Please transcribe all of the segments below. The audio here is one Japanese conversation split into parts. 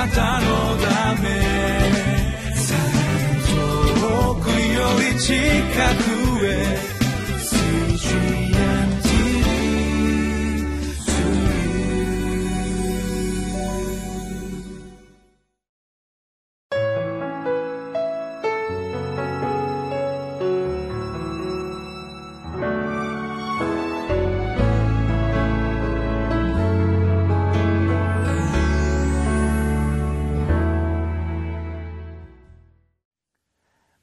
なたのため。遠くより近く。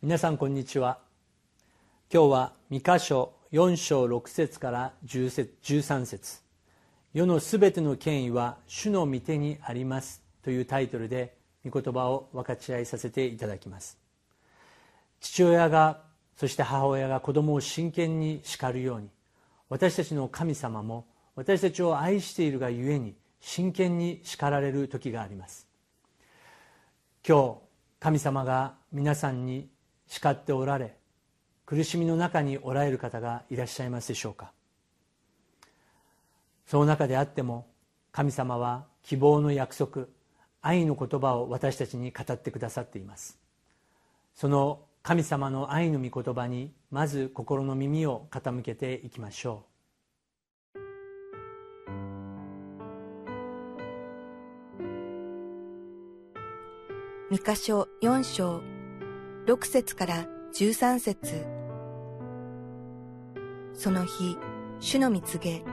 皆さんこんにちは。今日は三箇所4章6節から13節。世のすべての権威は主の御手にあります」というタイトルで御言葉を分かち合いさせていただきます。父親がそして母親が子供を真剣に叱るように私たちの神様も私たちを愛しているがゆえに真剣に叱られる時があります。今日神様が皆さんに叱っておられ苦しみの中におられる方がいらっしゃいますでしょうか。その中であっても神様は希望の約束愛の言葉を私たちに語ってくださっています。その神様の愛の御言葉にまず心の耳を傾けていきましょう。三箇所四章6節から13節その日、主の蜜げ。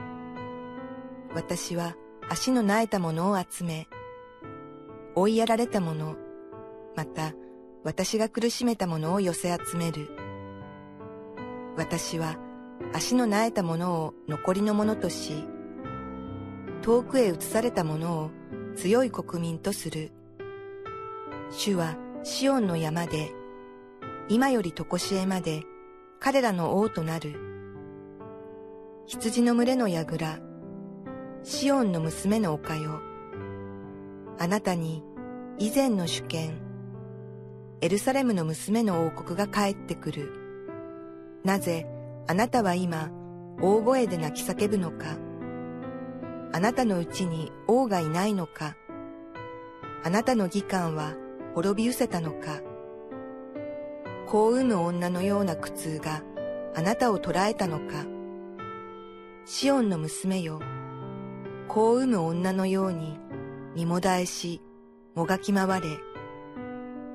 私は足の苗えたものを集め、追いやられたもの、また私が苦しめたものを寄せ集める。私は足の苗えたものを残りのものとし、遠くへ移されたものを強い国民とする。主はシオンの山で今よりとこしえまで彼らの王となる。羊の群れの櫓、シオンの娘の丘よ。あなたに以前の主権、エルサレムの娘の王国が帰ってくる。なぜあなたは今大声で泣き叫ぶのか。あなたのうちに王がいないのか。あなたの義官は滅び失せたのか。子を産む女のような苦痛があなたを捕らえたのか。シオンの娘よ、子を産む女のように身もだえし、もがき回れ。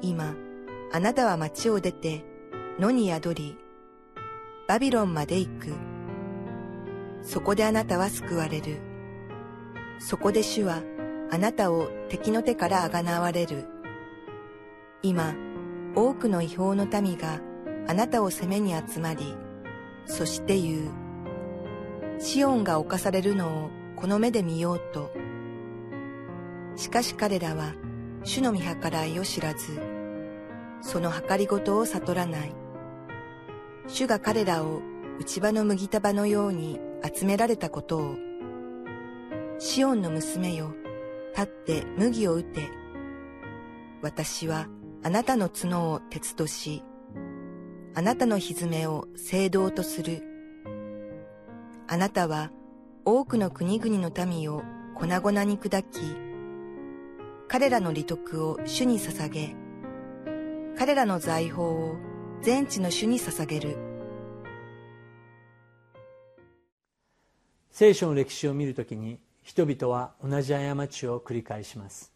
今、あなたは町を出て野に宿り、バビロンまで行く。そこであなたは救われる。そこで主はあなたを敵の手からあがなわれる。今、多くの違法の民があなたを責めに集まり、そして言う。シオンが侵されるのをこの目で見ようと。しかし彼らは主の見計らいを知らず、その計りごとを悟らない。主が彼らを内場の麦束のように集められたことを、シオンの娘よ、立って麦を打て。私はあなたの角を鉄とし、あなたの蹄を聖堂とする。あなたは多くの国々の民を粉々に砕き、彼らの利得を主に捧げ、彼らの財宝を全地の主に捧げる。聖書の歴史を見るときに人々は同じ過ちを繰り返します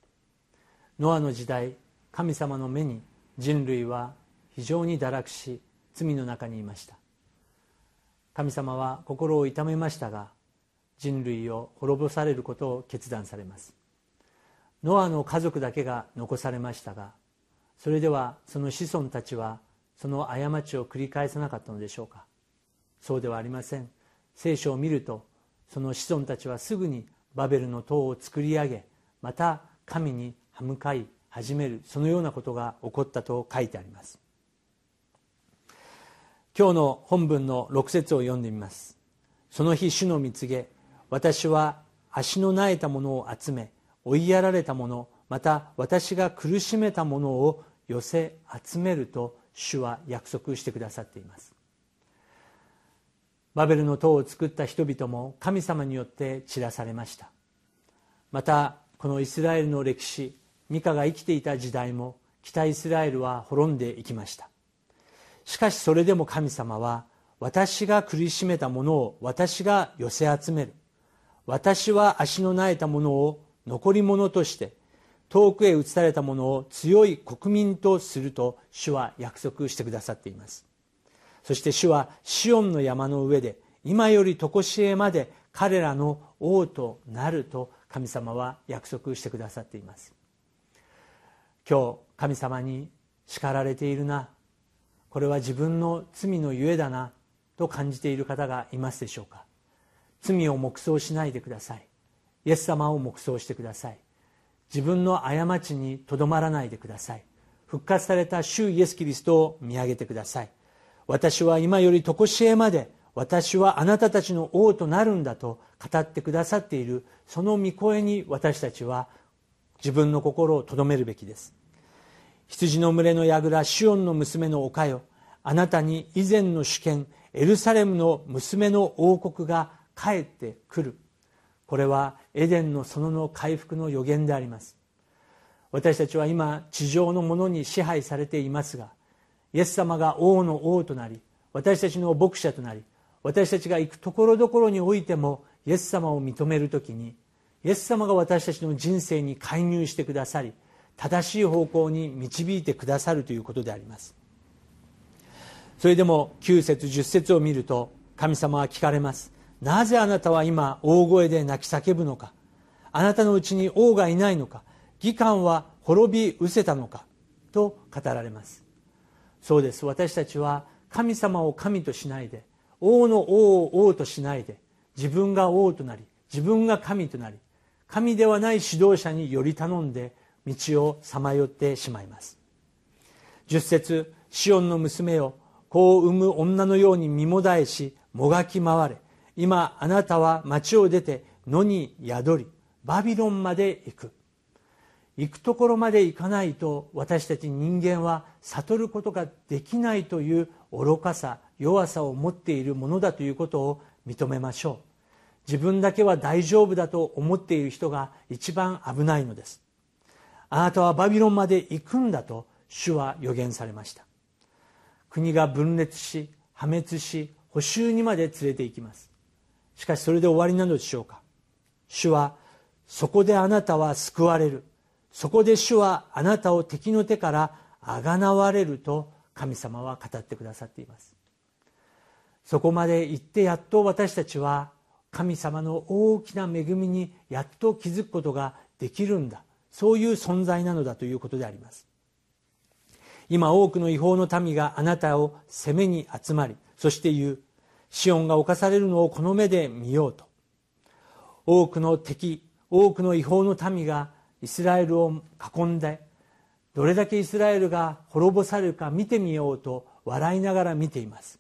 ノアの時代神様の目に人類は非常に堕落し罪の中にいました。神様は心を痛めましたが人類を滅ぼされることを決断されます。ノアの家族だけが残されましたがそれではその子孫たちはその過ちを繰り返さなかったのでしょうか。そうではありません。聖書を見るとその子孫たちはすぐにバベルの塔を作り上げまた神に歯向かい始めるそのようなことが起こったと書いてあります。今日の本文の6節を読んでみます。その日主の蜜げ私は足のなえたものを集め追いやられたものまた私が苦しめたものを寄せ集めると主は約束してくださっています。バベルの塔を作った人々も神様によって散らされました。またこのイスラエルの歴史ミカが生きていた時代も北イスラエルは滅んでいきました。しかしそれでも神様は私が苦しめたものを私が寄せ集める。私は足の苗えたものを残り物として遠くへ移されたものを強い国民とすると主は約束してくださっています。そして主はシオンの山の上で今より常しえまで彼らの王となると神様は約束してくださっています。今日神様に叱られているな。これは自分の罪のゆえだなと感じている方がいますでしょうか。罪を黙想しないでください。イエス様を黙想してください。自分の過ちにとどまらないでください。復活された主イエス・キリストを見上げてください。私は今より常しえまで私はあなたたちの王となるんだと語ってくださっているその御声に私たちは自分の心をとどめるべきです。羊の群れの櫓シオンの娘の丘よ。あなたに以前の主権エルサレムの娘の王国が帰ってくる。これはエデンの園の回復の予言であります。私たちは今地上のものに支配されていますがイエス様が王の王となり私たちの牧者となり私たちが行くところどころにおいてもイエス様を認める時にイエス様が私たちの人生に介入してくださり正しい方向に導いてくださるということであります。それでも9節10節を見ると神様は聞かれます。なぜあなたは今大声で泣き叫ぶのか？あなたのうちに王がいないのか？義官は滅び失せたのか？と語られます。そうです。私たちは神様を神としないで王の王を王としないで自分が王となり自分が神となり神ではない指導者により頼んで道をさまよってしまいます。十節シオンの娘よ子を産む女のように身もだえしもがき回れ。今あなたは町を出て野に宿りバビロンまで行く。行くところまで行かないと私たち人間は悟ることができないという愚かさ弱さを持っているものだということを認めましょう。自分だけは大丈夫だと思っている人が一番危ないのです。あなたはバビロンまで行くんだと主は予言されました。国が分裂し破滅し補修にまで連れて行きます。しかしそれで終わりなのでしょうか。主はそこであなたは救われる。そこで主はあなたを敵の手からあがなわれると神様は語ってくださっています。そこまで行ってやっと私たちは神様の大きな恵みにやっと気づくことができるんだ。そういう存在なのだということであります。今多くの違法の民があなたを攻めに集まりそして言うシオンが侵されるのをこの目で見ようと。多くの敵多くの違法の民がイスラエルを囲んでどれだけイスラエルが滅ぼされるか見てみようと笑いながら見ています。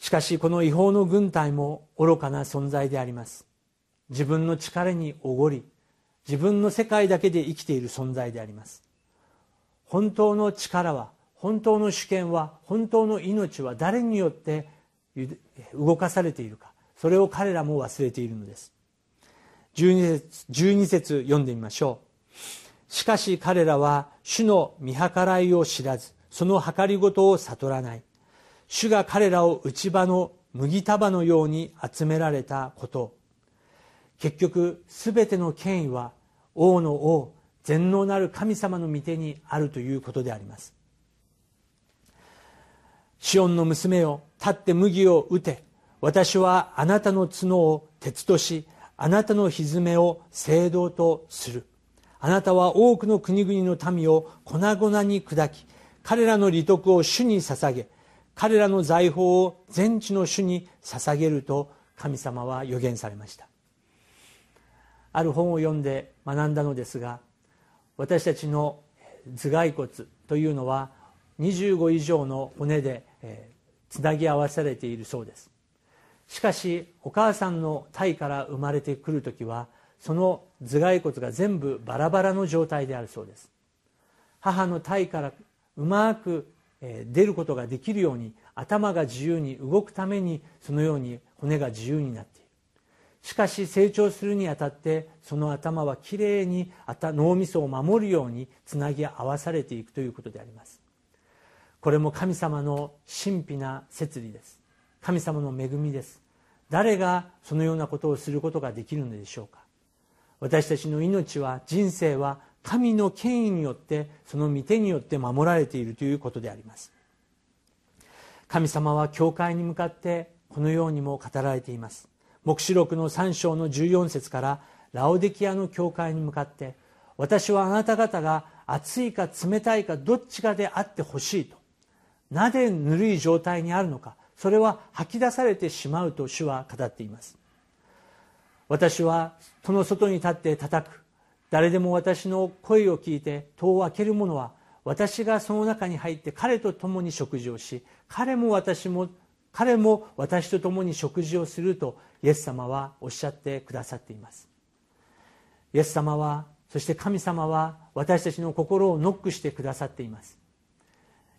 しかしこの違法の軍隊も愚かな存在であります。自分の力におごり自分の世界だけで生きている存在であります。本当の力は本当の主権は本当の命は誰によって動かされているか。それを彼らも忘れているのです。12節 ,12 節読んでみましょう。しかし彼らは主の見計らいを知らずその計りごとを悟らない。主が彼らを内場の麦束のように集められたこと。結局全ての権威は王の王全能なる神様の御手にあるということであります。シオンの娘よ立って麦を打て私はあなたの角を鉄としあなたの蹄を聖堂とする。あなたは多くの国々の民を粉々に砕き彼らの利得を主に捧げ彼らの財宝を全地の主に捧げると神様は予言されました。ある本を読んで学んだのですが私たちの頭蓋骨というのは25以上の骨でつなぎ合わされているそうです。しかしお母さんの体から生まれてくる時はその頭蓋骨が全部バラバラの状態であるそうです。母の体からうまく出ることができるように頭が自由に動くためにそのように骨が自由になっている。しかし成長するにあたってその頭はきれいに脳みそを守るようにつなぎ合わされていくということであります。これも神様の神秘な摂理です。神様の恵みです。誰がそのようなことをすることができるのでしょうか。私たちの命は人生は神の権威によってその御手によって守られているということであります。神様は教会に向かってこのようにも語られています。黙示録の3章の14節からラオデキアの教会に向かって私はあなた方が熱いか冷たいかどっちかであってほしいと。なぜぬるい状態にあるのかそれは吐き出されてしまうと主は語っています。私は戸の外に立って叩く。誰でも私の声を聞いて戸を開ける者は私がその中に入って彼と共に食事をし彼も私も彼も私と共に食事をするとイエス様はおっしゃってくださっています。イエス様はそして神様は私たちの心をノックしてくださっています。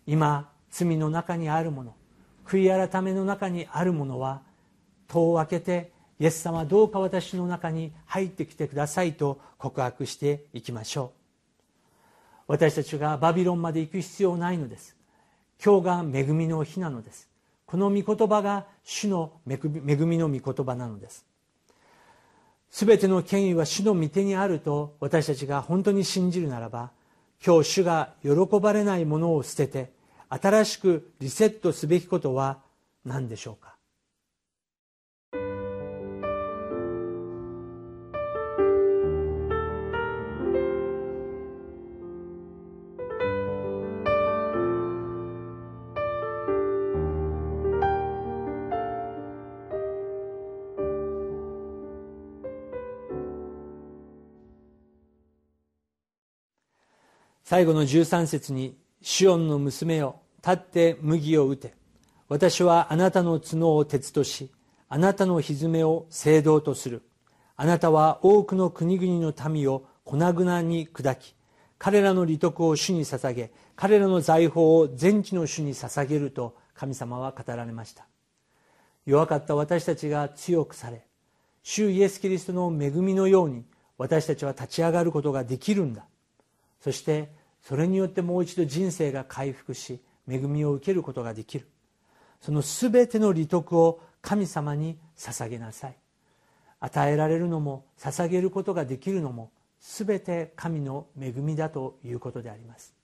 今罪の中にあるもの悔い改めの中にあるものは戸を開けてイエス様どうか私の中に入ってきてくださいと告白していきましょう。私たちがバビロンまで行く必要ないのです。今日が恵みの日なのです。この御言葉が主の恵みの御言葉なのです。全ての権威は主の御手にあると私たちが本当に信じるならば今日主が喜ばれないものを捨てて新しくリセットすべきことは何でしょうか？最後の13節に「シオンの娘よ立って麦を打て。私はあなたの角を鉄としあなたの蹄を聖堂とする。あなたは多くの国々の民を粉々に砕き彼らの利得を主に捧げ彼らの財宝を全地の主に捧げると神様は語られました。弱かった私たちが強くされ主イエス・キリストの恵みのように私たちは立ち上がることができるんだ。そしてそれによってもう一度人生が回復し恵みを受けることができる。その全ての利得を神様に捧げなさい。与えられるのも捧げることができるのも全て神の恵みだということであります。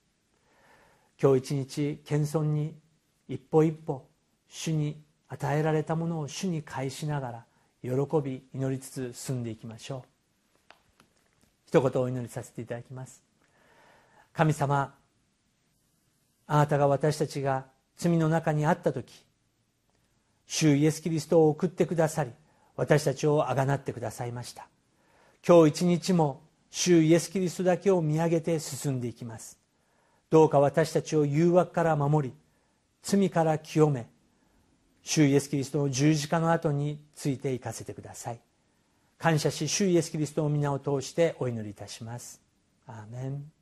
今日一日謙遜に一歩一歩主に与えられたものを主に返しながら喜び祈りつつ進んでいきましょう。一言お祈りさせていただきます。神様あなたが私たちが罪の中にあった時主イエス・キリストを送ってくださり私たちをあがなってくださいました。今日一日も主イエス・キリストだけを見上げて進んでいきます。どうか私たちを誘惑から守り罪から清め主イエス・キリストの十字架の後についていかせてください。感謝し主イエス・キリストの皆を通してお祈りいたします。アーメン。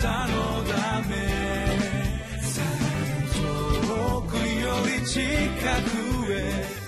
たのため。遠くより近くへ。